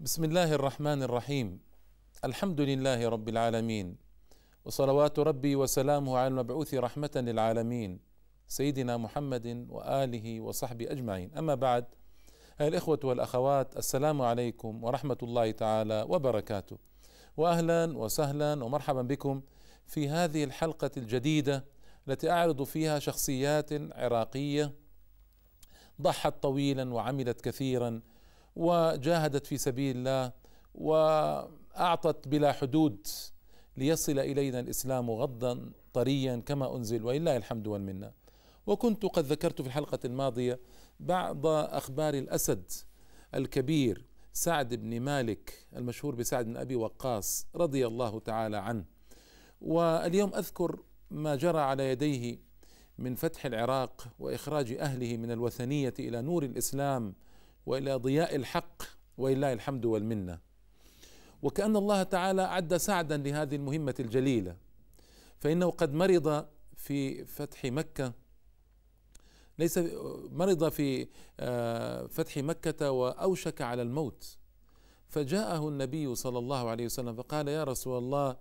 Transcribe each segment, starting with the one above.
بسم الله الرحمن الرحيم الحمد لله رب العالمين وصلوات ربي وسلامه على المبعوث رحمة للعالمين سيدنا محمد وآله وصحبه أجمعين أما بعد أيها الإخوة والأخوات السلام عليكم ورحمة الله تعالى وبركاته وأهلا وسهلا ومرحبا بكم في هذه الحلقة الجديدة التي أعرض فيها شخصيات عراقية ضحت طويلا وعملت كثيرا وجاهدت في سبيل الله وأعطت بلا حدود ليصل إلينا الإسلام غضا طريا كما أنزل ولله الحمد والمنة. وكنت قد ذكرت في الحلقة الماضية بعض أخبار الأسد الكبير سعد بن مالك المشهور بسعد بن أبي وقاص رضي الله تعالى عنه. واليوم أذكر ما جرى على يديه من فتح العراق وإخراج أهله من الوثنية إلى نور الإسلام وإلى ضياء الحق ولله الحمد والمنة. وكأن الله تعالى أعد سعدا لهذه المهمة الجليلة. فإنه قد مرض في فتح مكة. ليس مرض في آه، فتح مكة وأوشك على الموت. فجاءه النبي صلى الله عليه وسلم فقال يا رسول الله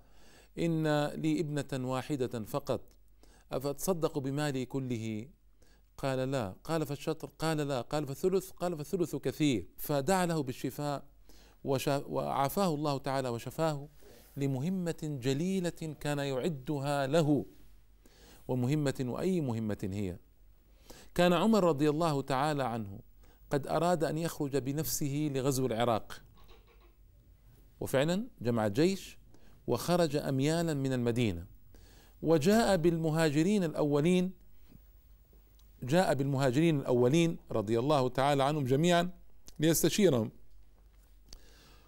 إن لي ابنة واحدة فقط. أفتصدق بمالي كله قال لا قال فالشطر قال لا قال فالثلث قال فالثلث كثير. فدعا له بالشفاء وعافاه الله تعالى وشفاه لمهمة جليلة كان يعدها له. ومهمة وأي مهمة هي؟ كان عمر رضي الله تعالى عنه قد أراد أن يخرج بنفسه لغزو العراق. وفعلا جمع جيش وخرج أميالا من المدينة. وجاء بالمهاجرين الأولين جاء بالمهاجرين الأولين رضي الله تعالى عنهم جميعا ليستشيرهم.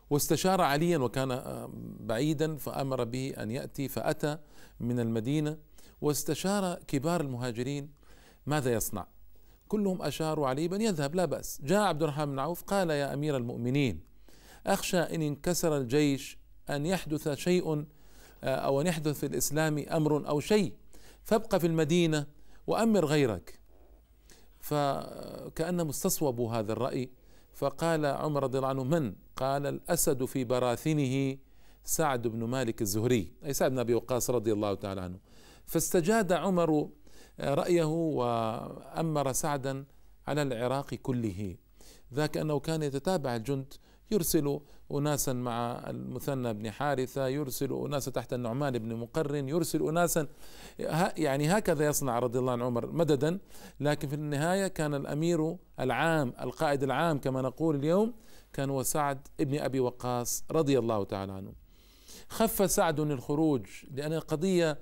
واستشار عليا وكان آه، بعيدا فأمر به أن يأتي فأتى من المدينة. واستشار كبار المهاجرين. ماذا يصنع؟ كلهم أشاروا عليه بأن يذهب لا بأس. جاء عبد الرحمن بن عوف قال يا أمير المؤمنين أخشى إن انكسر الجيش أن يحدث شيء آه، أو أن يحدث في الإسلام أمر أو شيء. فابقى في المدينة وأمر غيرك. فكأنهم استصوبوا هذا الرأي. فقال عمر رضي الله عنه من؟ قال الأسد في براثنه سعد بن مالك الزهري. أي سعد بن أبي وقاص رضي الله تعالى عنه. فاستجاد عمر رأيه وأمر سعدا على العراق كله. ذاك أنه كان يتتابع الجند يرسل أناسا مع المثنى بن حارثة يرسل أناسا تحت النعمان بن مقرن يرسل أناسا يعني هكذا يصنع رضي الله عن عمر مددا. لكن في النهاية كان الأمير العام القائد العام كما نقول اليوم كان هو سعد بن أبي وقاص رضي الله تعالى عنه. خف سعد الخروج لأن قضية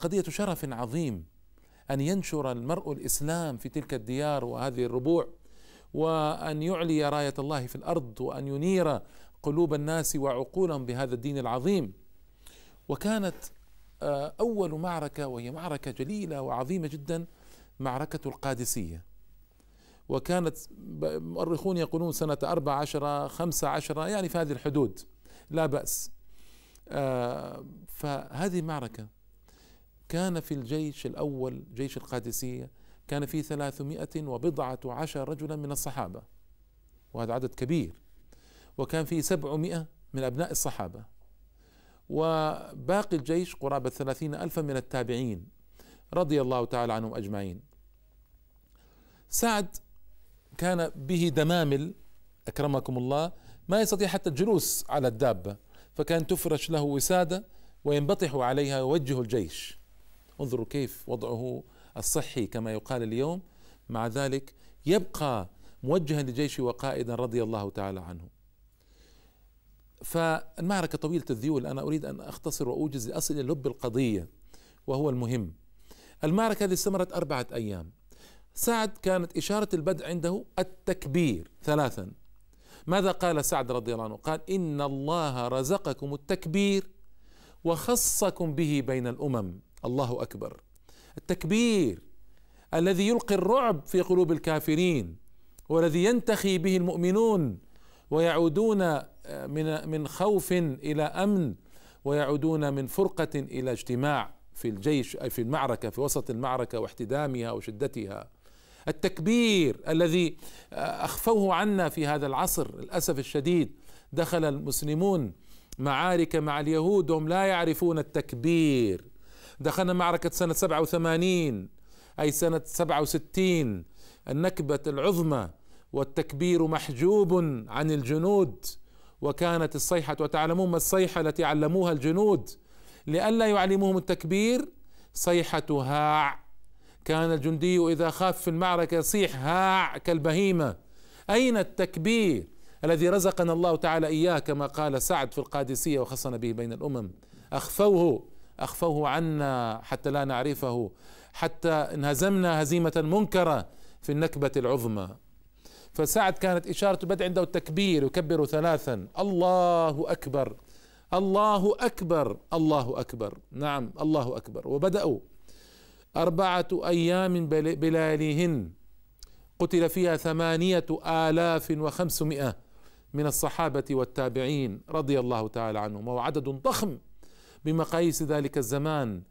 قضية شرف عظيم أن ينشر المرء الإسلام في تلك الديار وهذه الربوع. وأن يعلي راية الله في الأرض وأن ينير قلوب الناس وعقولهم بهذا الدين العظيم. وكانت آه، أول معركة وهي معركة جليلة وعظيمة جدا معركة القادسية. وكانت مؤرخون يقولون سنة أربع عشرة خمسة عشرة يعني في هذه الحدود لا بأس. آه، فهذه المعركة كان في الجيش الأول جيش القادسية كان في ثلاثمائة وبضعة عشر رجلا من الصحابة وهذا عدد كبير. وكان في سبعمائة من أبناء الصحابة. وباقي الجيش قرابة ثلاثين ألفا من التابعين رضي الله تعالى عنهم أجمعين. سعد كان به دمامل أكرمكم الله ما يستطيع حتى الجلوس على الدابة فكان تفرش له وسادة وينبطح عليها ويوجه الجيش. انظروا كيف وضعه الصحي كما يقال اليوم مع ذلك يبقى موجها لجيشه وقائدا رضي الله تعالى عنه. فالمعركة طويلة الذيول أنا أريد أن أختصر وأوجز لأصل إلى لب القضية وهو المهم. المعركة هذه استمرت أربعة أيام. سعد كانت إشارة البدء عنده التكبير ثلاثا. ماذا قال سعد رضي الله عنه؟ قال إن الله رزقكم التكبير وخصكم به بين الأمم. الله أكبر. التكبير الذي يلقي الرعب في قلوب الكافرين والذي ينتخي به المؤمنون ويعودون آه، من من خوف إلى أمن ويعودون من فرقة إلى اجتماع في الجيش أي في المعركة في وسط المعركة واحتدامها وشدتها. التكبير الذي أخفوه عنا في هذا العصر للأسف الشديد دخل المسلمون معارك مع اليهود وهم لا يعرفون التكبير. دخلنا معركة سنة 87 أي سنة 67 النكبة العظمى والتكبير محجوب عن الجنود وكانت الصيحة وتعلمون ما الصيحة التي علموها الجنود. لئلا يعلموهم التكبير صيحة هاع. كان الجندي إذا خاف في المعركة يصيح هاع كالبهيمة. أين التكبير الذي رزقنا الله تعالى إياه؟ كما قال سعد في القادسية وخصنا به بين الأمم. أخفوه. أخفوه عنا حتى لا نعرفه حتى انهزمنا هزيمة منكرة في النكبة العظمى. فسعد كانت إشارة البدء عنده التكبير يكبر ثلاثا. الله أكبر الله أكبر الله أكبر. نعم الله أكبر. وبدأوا أربعة أيام بلياليهن قتل فيها ثمانية آلاف وخمسمائة من الصحابة والتابعين رضي الله تعالى عنهم. وهو عدد ضخم. بمقاييس ذلك الزمان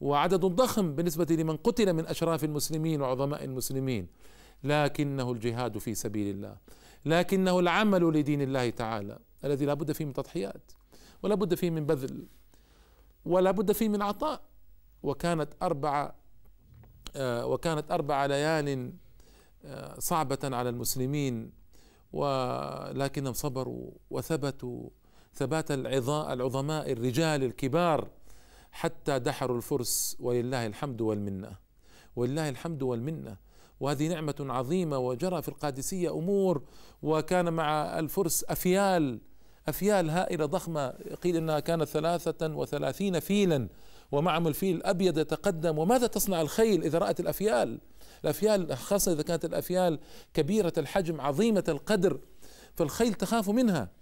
وعدد ضخم بالنسبة لمن قتل من أشراف المسلمين وعظماء المسلمين. لكنه الجهاد في سبيل الله. لكنه العمل لدين الله تعالى الذي لا بد فيه من تضحيات ولا بد فيه من بذل ولا بد فيه من عطاء. وكانت أربع آه، وكانت أربع ليال آه، صعبة على المسلمين ولكنهم صبروا وثبتوا ثبات العظماء الرجال الكبار حتى دحروا الفرس ولله الحمد والمنة. ولله الحمد والمنة. وهذه نعمة عظيمة وجرى في القادسية أمور وكان مع الفرس أفيال أفيال هائلة ضخمة. قيل أنها كانت ثلاثة وثلاثين فيلا ومعهم الفيل الأبيض يتقدم. وماذا تصنع الخيل إذا رأت الأفيال؟ الأفيال خاصة إذا كانت الأفيال كبيرة الحجم عظيمة القدر فالخيل تخاف منها.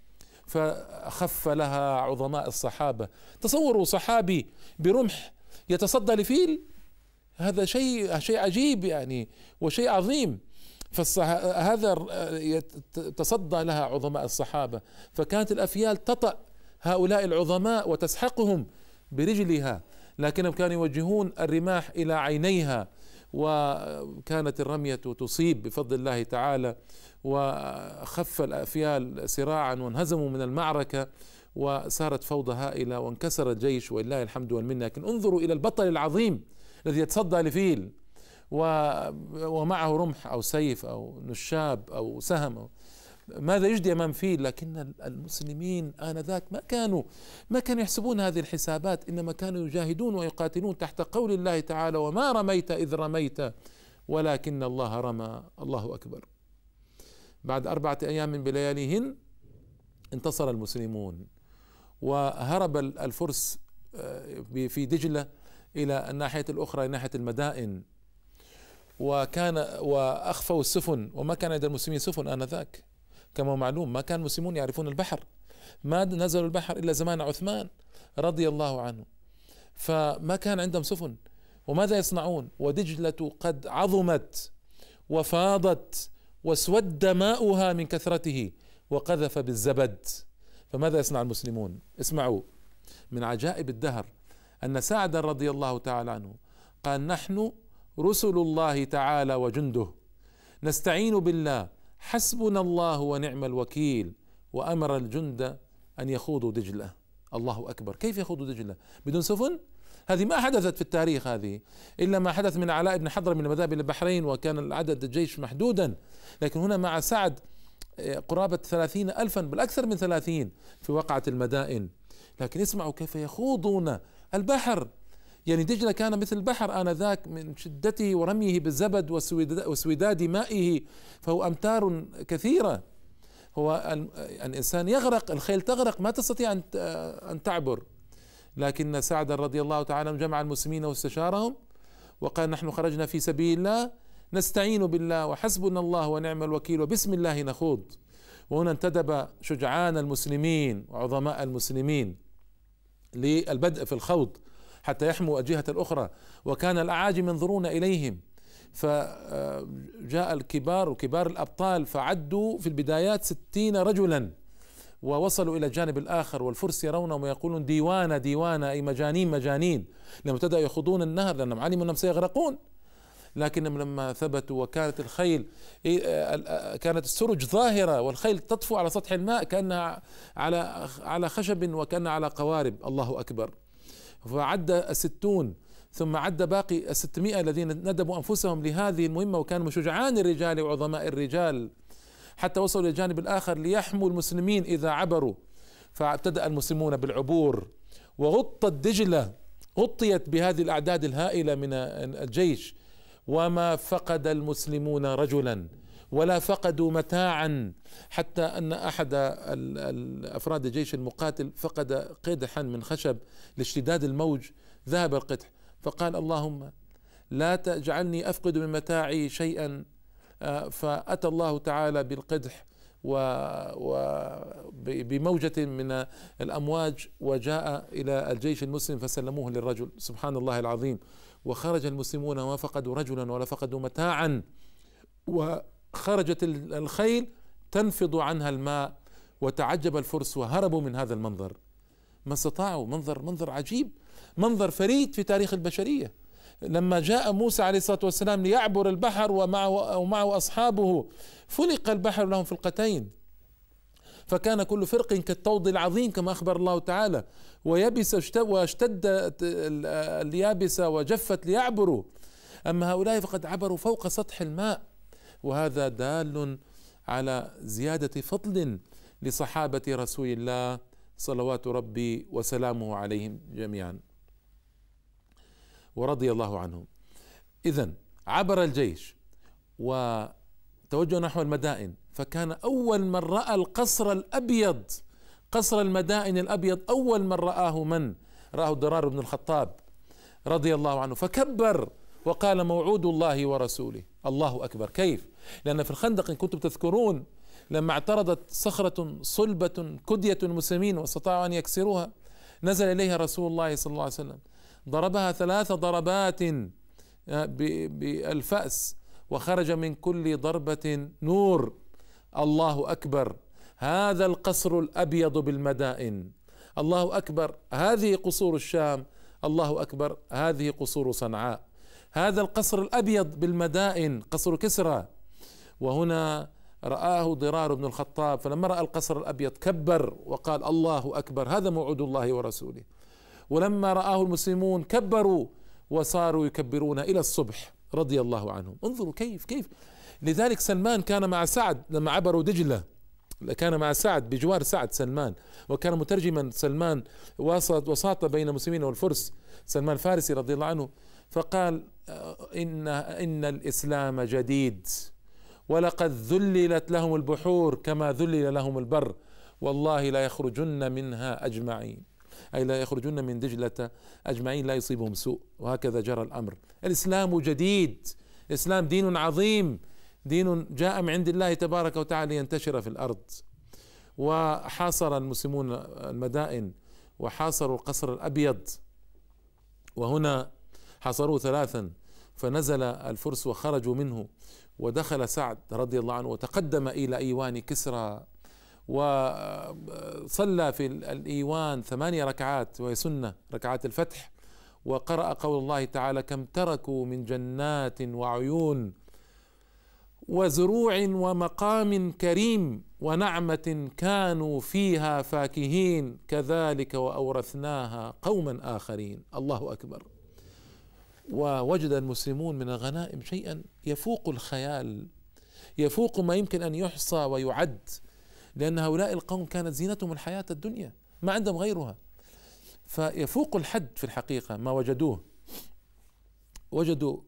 فخف لها عظماء الصحابة. تصوروا صحابي برمح يتصدى لفيل؟ هذا شيء شيء عجيب يعني وشيء عظيم. فهذا تصدى لها عظماء الصحابة. فكانت الأفيال تطأ هؤلاء العظماء وتسحقهم برجلها لكنهم كانوا يوجهون الرماح إلى عينيها. وكانت الرمية تصيب بفضل الله تعالى وخف الأفيال سراعا وانهزموا من المعركة وصارت فوضى هائلة وانكسر الجيش ولله الحمد والمنة. لكن انظروا إلى البطل العظيم الذي يتصدى لفيل ومعه رمح أو سيف أو نشاب أو سهم ماذا يجدي أمام فيل؟ لكن المسلمين آنذاك ما كانوا ما كانوا يحسبون هذه الحسابات إنما كانوا يجاهدون ويقاتلون تحت قول الله تعالى وما رميت إذ رميت ولكن الله رمى. الله أكبر. بعد أربعة أيام بلياليهن انتصر المسلمون وهرب الفرس آه، في دجلة إلى الناحية الأخرى ناحية المدائن. وكان وأخفوا السفن وما كان عند المسلمين سفن آنذاك. كما معلوم ما كان المسلمون يعرفون البحر. ما نزلوا البحر إلا زمان عثمان رضي الله عنه. فما كان عندهم سفن وماذا يصنعون؟ ودجلة قد عظمت وفاضت واسود ماؤها من كثرته وقذف بالزبد. فماذا يصنع المسلمون؟ اسمعوا من عجائب الدهر أن سعد رضي الله تعالى عنه قال نحن رسل الله تعالى وجنده نستعين بالله حسبنا الله ونعم الوكيل وأمر الجند أن يخوضوا دجلة. الله أكبر. كيف يخوضوا دجلة؟ بدون سفن؟ هذه ما حدثت في التاريخ هذه إلا ما حدث من علاء بن حضر من المذاهب إلى البحرين وكان العدد الجيش محدودا. لكن هنا مع سعد آه، قرابة ثلاثين ألفا بل أكثر من ثلاثين في وقعة المدائن. لكن اسمعوا كيف يخوضون البحر. يعني دجلة كان مثل البحر آنذاك من شدته ورميه بالزبد وسوداد مائه فهو أمتار كثيرة. هو الإنسان يغرق الخيل تغرق ما تستطيع أن تعبر. لكن سعد رضي الله تعالى جمع المسلمين واستشارهم وقال نحن خرجنا في سبيل الله نستعين بالله وحسبنا الله ونعم الوكيل وبسم الله نخوض. وهنا انتدب شجعان المسلمين وعظماء المسلمين للبدء في الخوض. حتى يحموا الجهة الأخرى. وكان الأعاجم ينظرون إليهم. فجاء الكبار وكبار الأبطال فعدوا في البدايات ستين رجلا ووصلوا إلى الجانب الآخر والفرس يرونهم ويقولون ديوانا ديوانا أي مجانين مجانين. لما ابتدأوا يخوضون النهر لأنهم علموا أنهم سيغرقون. لكنهم لما ثبتوا وكانت الخيل كانت السرج ظاهرة والخيل تطفو على سطح الماء كأنها على على خشب وكأنها على قوارب. الله أكبر. فعد الستون ثم عد باقي الستمائة الذين ندبوا أنفسهم لهذه المهمة وكانوا شجعان الرجال وعظماء الرجال حتى وصلوا إلى الجانب الآخر ليحموا المسلمين إذا عبروا. فابتدأ المسلمون بالعبور وغطت دجلة غطيت بهذه الأعداد الهائلة من الجيش وما فقد المسلمون رجلا. ولا فقدوا متاعا. حتى أن أحد أفراد الجيش المقاتل فقد قدحا من خشب لاشتداد الموج ذهب القدح فقال اللهم لا تجعلني أفقد من متاعي شيئا. آه، فأتى الله تعالى بالقدح وبموجة من الأمواج وجاء إلى الجيش المسلم فسلموه للرجل. سبحان الله العظيم. وخرج المسلمون وما فقدوا رجلا ولا فقدوا متاعا. وخرجت الخيل تنفض عنها الماء وتعجب الفرس وهربوا من هذا المنظر. ما استطاعوا. منظر منظر عجيب. منظر فريد في تاريخ البشرية. لما جاء موسى عليه الصلاة والسلام ليعبر البحر ومعه ومعه أصحابه فلق البحر لهم فلقتين. فكان كل فرق كالطود العظيم كما أخبر الله تعالى. ويبس واشتد اليابسه وجفت ليعبروا. أما هؤلاء فقد عبروا فوق سطح الماء. وهذا دال على زيادة فضل لصحابة رسول الله صلوات ربي وسلامه عليهم جميعا. ورضي الله عنهم. اذا عبر الجيش وتوجه نحو المدائن فكان أول من رأى القصر الأبيض قصر المدائن الأبيض أول من رآه من؟ رآه ضرار بن الخطاب رضي الله عنه. فكبر وقال موعود الله ورسوله. الله أكبر. كيف؟ لأن في الخندق إن كنتم تذكرون لما اعترضت صخرة صلبة كدية المسلمين واستطاعوا أن يكسروها نزل إليها رسول الله صلى الله عليه وسلم. ضربها ثلاث ضربات آه، بالفأس وخرج من كل ضربة نور. الله أكبر. هذا القصر الأبيض بالمدائن. الله أكبر. هذه قصور الشام. الله أكبر. هذه قصور صنعاء. هذا القصر الأبيض بالمدائن قصر كسرى. وهنا رآه ضرار بن الخطاب فلما رأى القصر الأبيض كبر وقال الله أكبر هذا موعود الله ورسوله. ولما رآه المسلمون كبروا وصاروا يكبرون إلى الصبح رضي الله عنهم. انظروا كيف كيف. لذلك سلمان كان مع سعد لما عبروا دجلة كان مع سعد بجوار سعد سلمان وكان مترجما سلمان وسط وساط بين المسلمين والفرس سلمان الفارسي رضي الله عنه فقال إن إن الإسلام جديد. ولقد ذللت لهم البحور كما ذلل لهم البر. والله لا يخرجن منها أجمعين. أي لا يخرجون من دجلة أجمعين لا يصيبهم سوء. وهكذا جرى الأمر. الإسلام جديد. الإسلام دين عظيم. دين جاء من عند الله تبارك وتعالى لينتشر في الأرض. وحاصر المسلمون المدائن. وحاصروا القصر الأبيض. وهنا حاصروه ثلاثا. فنزل الفرس وخرجوا منه. ودخل سعد رضي الله عنه وتقدم إلى إيوان كسرى وصلى في الإيوان ثمانية ركعات وهي سنة ركعات الفتح. وقرأ قول الله تعالى كم تركوا من جنات وعيون وزروع ومقام كريم ونعمة كانوا فيها فاكهين كذلك وأورثناها قوما آخرين. الله أكبر. ووجد المسلمون من الغنائم شيئا يفوق الخيال يفوق ما يمكن أن يحصى ويعد لأن هؤلاء القوم كانت زينتهم الحياة الدنيا ما عندهم غيرها. فيفوق الحد في الحقيقة ما وجدوه. وجدوا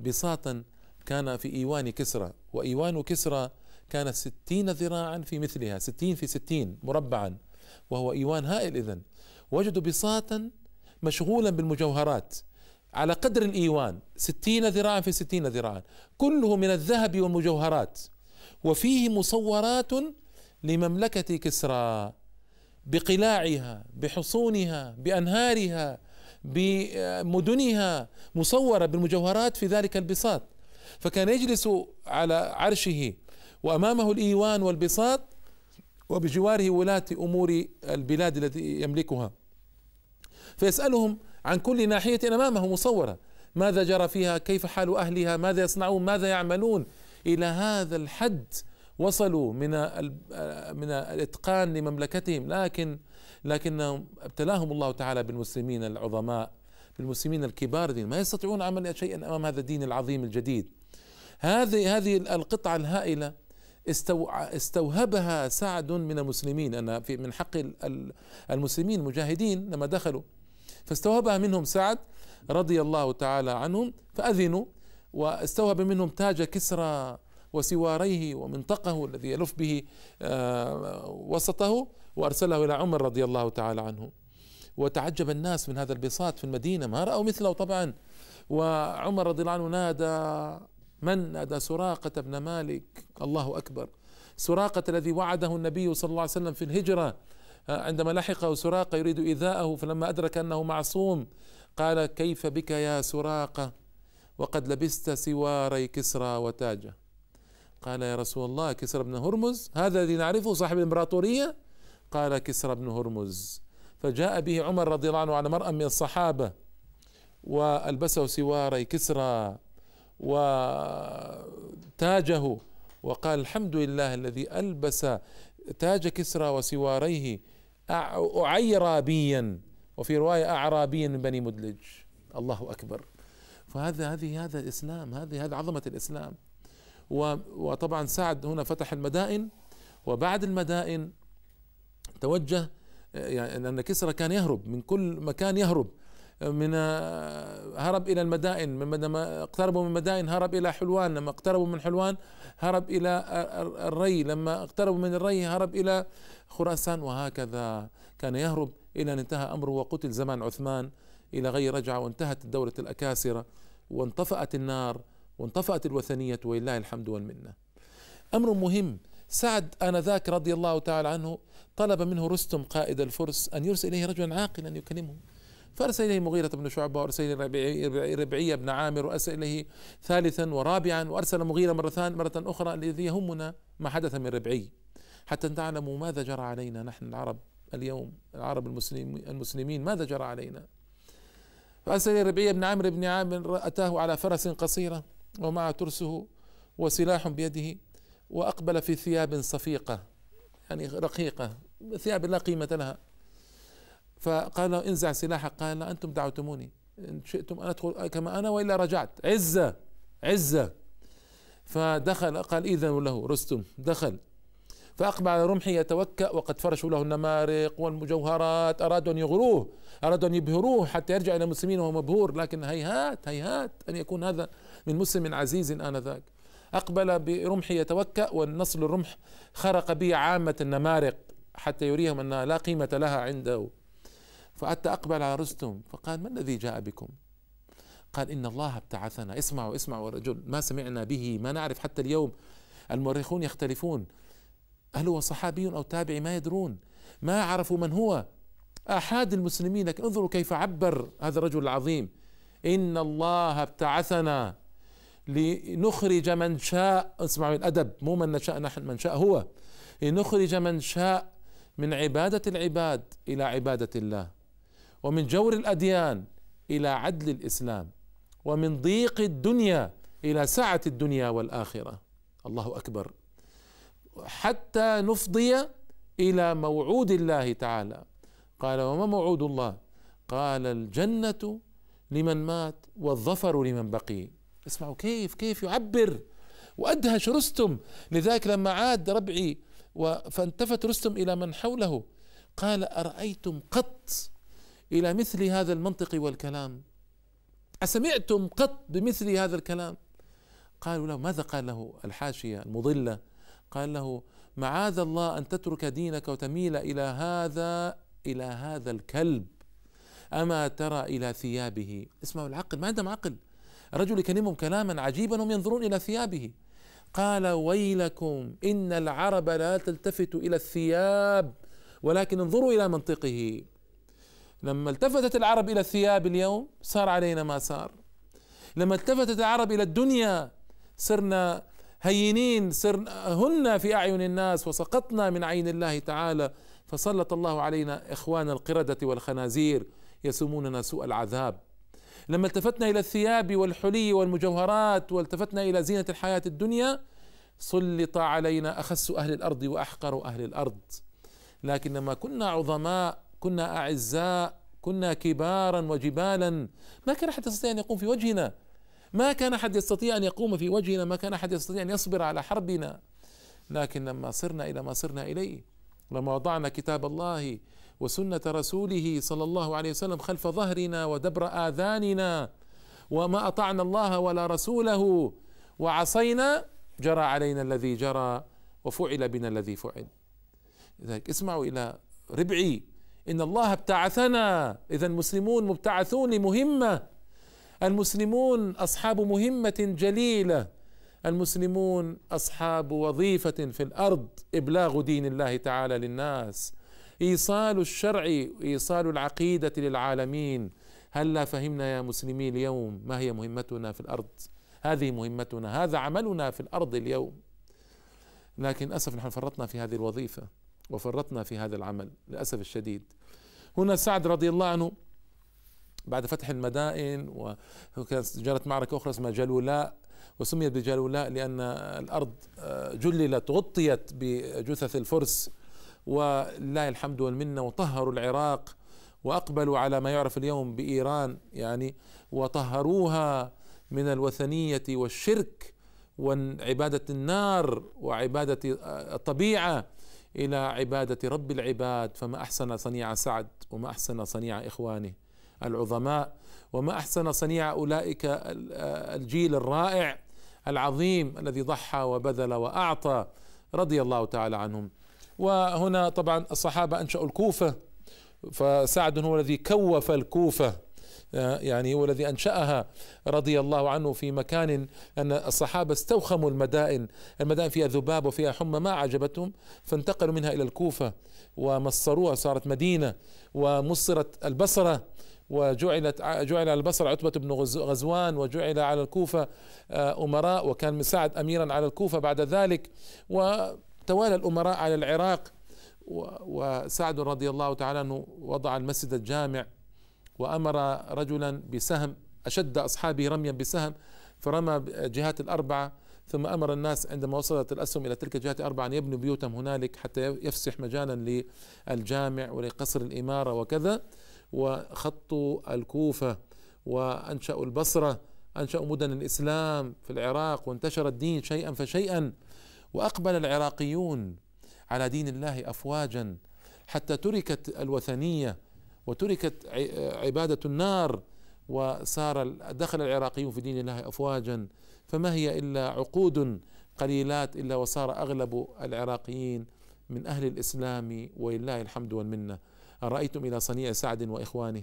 بساطا كان في إيوان كسرى وإيوان كسرى كانت ستين ذراعا في مثلها ستين في ستين مربعا وهو إيوان هائل إذن. وجدوا بساطا مشغولا بالمجوهرات. على قدر الإيوان ستين ذراعا في ستين ذراعا. كله من الذهب والمجوهرات. وفيه مصورات لمملكة كسرى بقلاعها بحصونها بأنهارها بمدنها مصورة بالمجوهرات في ذلك البساط. فكان يجلس على عرشه وأمامه الإيوان والبساط وبجواره ولاة أمور البلاد التي يملكها. فيسألهم عن كل ناحية أمامه مصورة. ماذا جرى فيها؟ كيف حال أهلها؟ ماذا يصنعون؟ ماذا يعملون؟ إلى هذا الحد وصلوا من من الإتقان لمملكتهم. لكن لكنهم ابتلاهم الله تعالى بالمسلمين العظماء بالمسلمين الكبار ما يستطيعون عمل شيئا أمام هذا الدين العظيم الجديد. هذه هذه القطعة الهائلة استوهبها سعد من المسلمين. أن في من حق المسلمين المجاهدين لما دخلوا فاستوهبها منهم سعد رضي الله تعالى عنهم فأذنوا واستوهب منهم تاج كسرى وسواريه ومنطقه الذي يلف به آه، وسطه وأرسله إلى عمر رضي الله تعالى عنه. وتعجب الناس من هذا البساط في المدينة ما رأوا مثله طبعا. وعمر رضي الله عنه نادى من نادى؟ سراقة بن مالك. الله أكبر. سراقة الذي وعده النبي صلى الله عليه وسلم في الهجرة. عندما لحقه سراقة يريد إيذاءه فلما أدرك أنه معصوم قال كيف بك يا سراقة؟ وقد لبست سواري كسرى وتاجه قال يا رسول الله كسرى بن هرمز هذا الذي نعرفه صاحب الإمبراطورية؟ قال كسرى بن هرمز. فجاء به عمر رضي الله عنه على مرأة من الصحابة وألبسه سواري كسرى وتاجه وقال الحمد لله الذي ألبس تاج كسرى وسواريه. أعيرابيا وفي رواية أعرابيا من بني مدلج. الله أكبر. فهذا هذه هذا الإسلام هذه هذه عظمة الإسلام. وطبعا سعد هنا فتح المدائن وبعد المدائن توجه يعني أن كسرى كان يهرب من كل مكان يهرب. من هرب إلى المدائن من اقتربوا من المدائن هرب إلى حلوان لما اقتربوا من حلوان هرب إلى الري لما اقتربوا من الري هرب إلى خراسان وهكذا كان يهرب إلى أن انتهى أمره وقتل زمان عثمان إلى غير رجعة وانتهت الدولة الأكاسرة وانطفأت النار وانطفأت الوثنية ولله الحمد والمنة. أمر مهم سعد آنذاك رضي الله تعالى عنه طلب منه رستم قائد الفرس أن يرسل إليه رجلا عاقلا يكلمه فأرسل إليه مغيرة بن شعبة وأرسل إليه ربعية بن عامر وأرسل إليه ثالثا ورابعا وأرسل مغيرة مرة مرة أخرى الذي يهمنا ما حدث من ربعي حتى تعلموا ماذا جرى علينا نحن العرب اليوم العرب المسلمين ماذا جرى علينا؟ فأرسل ربعية بن عامر بن عامر أتاه على فرس قصيرة ومعه ترسه وسلاح بيده وأقبل في ثياب صفيقة يعني رقيقة ثياب لا قيمة لها. فقال انزع سلاحك قال أنتم دعوتموني. إن شئتم أن أدخل كما أنا وإلا رجعت. عزة عزة. فدخل قال إذن له رستم. دخل. فأقبل على رمحه يتوكأ وقد فرشوا له النمارق والمجوهرات. أرادوا أن يغروه أرادوا أن يبهروه حتى يرجع إلى المسلمين وهو مبهور. لكن هيهات هيهات أن يكون هذا من مسلم عزيز آنذاك. أقبل برمحه يتوكأ والنصل الرمح خرق به عامة النمارق حتى يريهم أنها لا قيمة لها عنده. فأتى أقبل على رستم فقال ما الذي جاء بكم؟ قال إن الله ابتعثنا. اسمعوا اسمعوا رجل ما سمعنا به ما نعرف حتى اليوم. المؤرخون يختلفون هل هو صحابي أو تابعي؟ ما يدرون ما عرفوا من هو؟ أحد المسلمين لكن انظروا كيف عبر هذا الرجل العظيم. إن الله ابتعثنا لنخرج من شاء. اسمعوا الأدب مو من نشاء نحن من شاء هو. لنخرج من شاء من عبادة العباد إلى عبادة الله. ومن جور الأديان إلى عدل الإسلام ومن ضيق الدنيا إلى سعة الدنيا والآخرة. الله أكبر. حتى نفضي إلى موعود الله تعالى. قال وما موعود الله؟ قال الجنة لمن مات والظفر لمن بقي. اسمعوا كيف كيف يعبر. وأدهش رستم. لذلك لما عاد ربعي فالتفت رستم إلى من حوله قال أرأيتم قط إلى مثل هذا المنطق والكلام. أسمعتم قط بمثل هذا الكلام؟ قالوا له ماذا قال له الحاشية المضلة؟ قال له معاذ الله أن تترك دينك وتميل إلى هذا إلى هذا الكلب. أما ترى إلى ثيابه؟ اسمعوا العقل ما عندهم عقل. الرجل يكلمهم كلاما عجيبا هم ينظرون إلى ثيابه. قال ويلكم إن العرب لا تلتفت إلى الثياب ولكن انظروا إلى منطقه. لما التفتت العرب إلى الثياب اليوم صار علينا ما صار. لما التفتت العرب إلى الدنيا صرنا هينين صرنا هن في أعين الناس وسقطنا من عين الله تعالى. فسلط الله علينا إخوان القردة والخنازير يسوموننا سوء العذاب. لما التفتنا إلى الثياب والحلي والمجوهرات والتفتنا إلى زينة الحياة الدنيا سلط علينا أخس أهل الأرض وأحقر أهل الأرض. لكن لما كنا عظماء كنا أعزاء كنا كبارا وجبالا. ما كان أحد يستطيع أن يقوم في وجهنا. ما كان أحد يستطيع أن يقوم في وجهنا. ما كان أحد يستطيع أن يصبر على حربنا. لكن لما صرنا إلى ما صرنا إليه لما وضعنا كتاب الله وسنة رسوله صلى الله عليه وسلم خلف ظهرنا ودبر آذاننا وما أطعنا الله ولا رسوله وعصينا جرى علينا الذي جرى وفعل بنا الذي فعل. لذلك اسمعوا إلى ربعي إن الله ابتعثنا. إذا المسلمون مبتعثون لمهمه المسلمون أصحاب مهمة جليلة. المسلمون أصحاب وظيفة في الأرض. إبلاغ دين الله تعالى للناس. إيصال الشرع إيصال العقيدة للعالمين. هلا فهمنا يا مسلمين اليوم ما هي مهمتنا في الأرض. هذه مهمتنا هذا عملنا في الأرض اليوم. لكن للأسف نحن فرطنا في هذه الوظيفة. وفرطنا في هذا العمل للأسف الشديد. هنا سعد رضي الله عنه بعد فتح المدائن وكانت جرت معركة أخرى اسمها جلولاء وسميت بجلولاء لأن الأرض آه، جللت غطيت بجثث الفرس ولله الحمد والمنة وطهروا العراق وأقبلوا على ما يعرف اليوم بإيران يعني وطهروها من الوثنية والشرك وعبادة النار وعبادة الطبيعة إلى عبادة رب العباد فما أحسن صنيع سعد وما أحسن صنيع إخوانه العظماء وما أحسن صنيع أولئك الجيل الرائع العظيم الذي ضحى وبذل وأعطى رضي الله تعالى عنهم. وهنا طبعا الصحابة أنشأوا الكوفة فسعد هو الذي كوف الكوفة. يعني هو الذي أنشأها رضي الله عنه في مكان أن الصحابة استوخموا المدائن، المدائن فيها ذباب وفيها حمى ما عجبتهم فانتقلوا منها إلى الكوفة ومصروها صارت مدينة ومصرت البصرة وجعلت جعل على البصر عتبة بن غزوان وجعل على الكوفة آه، أمراء وكان مساعد أميرا على الكوفة بعد ذلك. وتوالى الأمراء على العراق وسعد رضي الله تعالى عنه وضع المسجد الجامع وأمر رجلا بسهم أشد أصحابه رميا بسهم فرمى جهات الأربعة ثم أمر الناس عندما وصلت الأسهم إلى تلك الجهات الأربعة أن يبنوا بيوتهم هنالك حتى يفسح مجالا للجامع ولقصر الإمارة وكذا وخطوا الكوفة وأنشأوا البصرة أنشأوا مدن الإسلام في العراق وانتشر الدين شيئا فشيئا وأقبل العراقيون على دين الله أفواجا حتى تركت الوثنية وتركت عبادة النار وصار دخل العراقيون في دين الله أفواجا. فما هي إلا عقود قليلات إلا وصار أغلب العراقيين من أهل الإسلام ولله الحمد والمنة. أرأيتم إلى صنيع سعد وإخوانه؟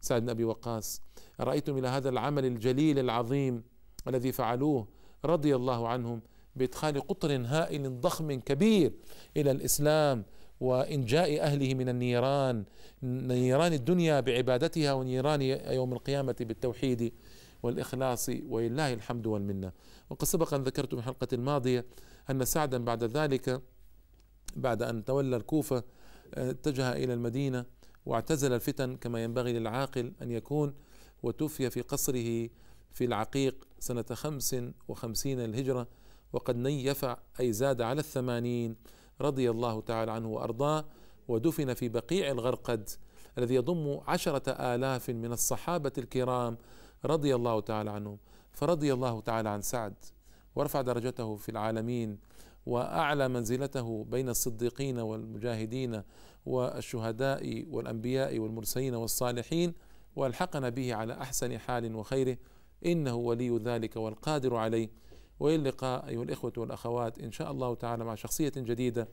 سعد بن أبي وقاص. أرأيتم إلى هذا العمل الجليل العظيم الذي فعلوه رضي الله عنهم بإدخال قطر هائل ضخم كبير إلى الإسلام وإنجاء أهله من النيران نيران الدنيا بعبادتها ونيران يوم القيامة بالتوحيد والإخلاص ولله الحمد والمنة. وقد سبق أن ذكرت في الحلقة الماضية أن سعدا بعد ذلك بعد أن تولى الكوفة اتجه إلى المدينة واعتزل الفتن كما ينبغي للعاقل أن يكون وتوفي في قصره في العقيق سنة خمس وخمسين الهجرة وقد نيف أي زاد على الثمانين. رضي الله تعالى عنه وأرضاه ودفن في بقيع الغرقد الذي يضم عشرة آلاف من الصحابة الكرام رضي الله تعالى عنهم. فرضي الله تعالى عن سعد ورفع درجته في العالمين وأعلى منزلته بين الصديقين والمجاهدين والشهداء والأنبياء والمرسلين والصالحين وألحقنا به على أحسن حال وخيره. إنه ولي ذلك والقادر عليه. وإلى اللقاء أيها الإخوة والأخوات. إن شاء الله تعالى مع شخصية جديدة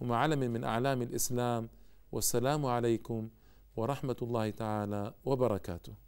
ومع علم من أعلام الإسلام. والسلام عليكم ورحمة الله تعالى وبركاته.